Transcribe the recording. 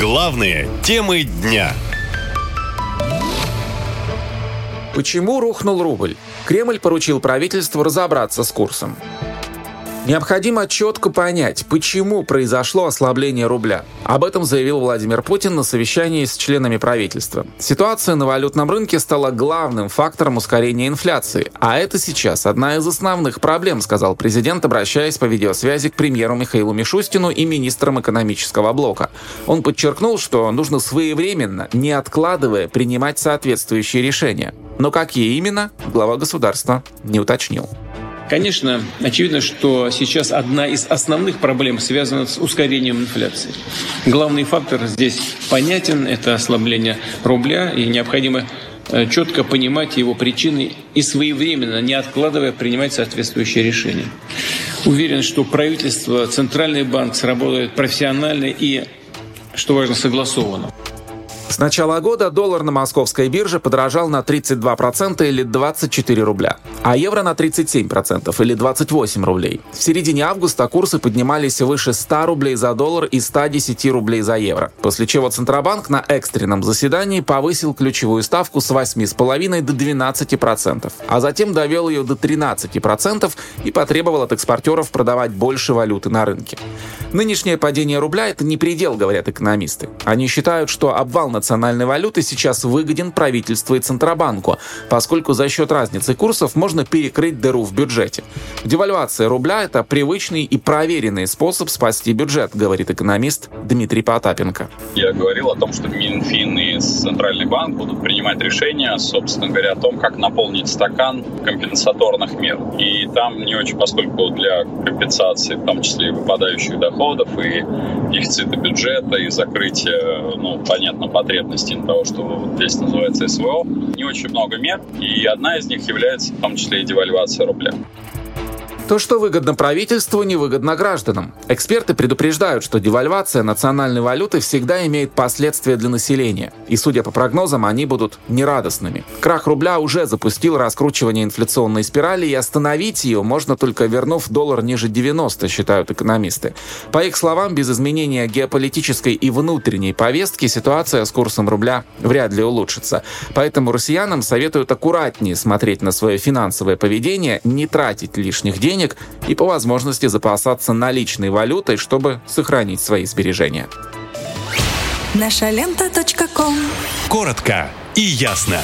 Главные темы дня. Почему рухнул рубль? Кремль поручил правительству разобраться с курсом. Необходимо четко понять, почему произошло ослабление рубля. Об этом заявил Владимир Путин на совещании с членами правительства. Ситуация на валютном рынке стала главным фактором ускорения инфляции, а это сейчас одна из основных проблем, сказал президент, обращаясь по видеосвязи к премьеру Михаилу Мишустину и министрам экономического блока. Он подчеркнул, что нужно своевременно, не откладывая, принимать соответствующие решения. Но какие именно, глава государства не уточнил. Конечно, очевидно, что сейчас одна из основных проблем связана с ускорением инфляции. Главный фактор здесь понятен – это ослабление рубля, и необходимо э, четко понимать его причины и своевременно, не откладывая, принимать соответствующие решения. Уверен, что правительство, Центральный банк сработают профессионально и, что важно, согласованно. С начала года доллар на московской бирже подорожал на 32% или 24 рубля, а евро на 37% или 28 рублей. В середине августа курсы поднимались выше 100 рублей за доллар и 110 рублей за евро, после чего Центробанк на экстренном заседании повысил ключевую ставку с 8,5 до 12%, а затем довел ее до 13% и потребовал от экспортеров продавать больше валюты на рынке. Нынешнее падение рубля – это не предел, говорят экономисты. Они считают, что обвал на национальной валюты сейчас выгоден правительству и Центробанку, поскольку за счет разницы курсов можно перекрыть дыру в бюджете. Девальвация рубля – это привычный и проверенный способ спасти бюджет, говорит экономист Дмитрий Потапенко. Я говорил о том, что Минфин и Центральный банк будут принимать решения, собственно говоря, о том, как наполнить стакан компенсаторных мер. И там не очень, поскольку для компенсации, в том числе и выпадающих доходов, и дефицита бюджета, и закрытия, ну, понятно, потребностей на того, что вот здесь называется СВО. Не очень много мер, и одна из них является в том числе и девальвация рубля. То, что выгодно правительству, невыгодно гражданам. Эксперты предупреждают, что девальвация национальной валюты всегда имеет последствия для населения. И, судя по прогнозам, они будут нерадостными. Крах рубля уже запустил раскручивание инфляционной спирали, и остановить ее можно только вернув доллар ниже 90, считают экономисты. По их словам, без изменения геополитической и внутренней повестки ситуация с курсом рубля вряд ли улучшится. Поэтому россиянам советуют аккуратнее смотреть на свое финансовое поведение, не тратить лишних денег денег и по возможности запасаться наличной валютой, чтобы сохранить свои сбережения. Наша лента. Коротко и ясно.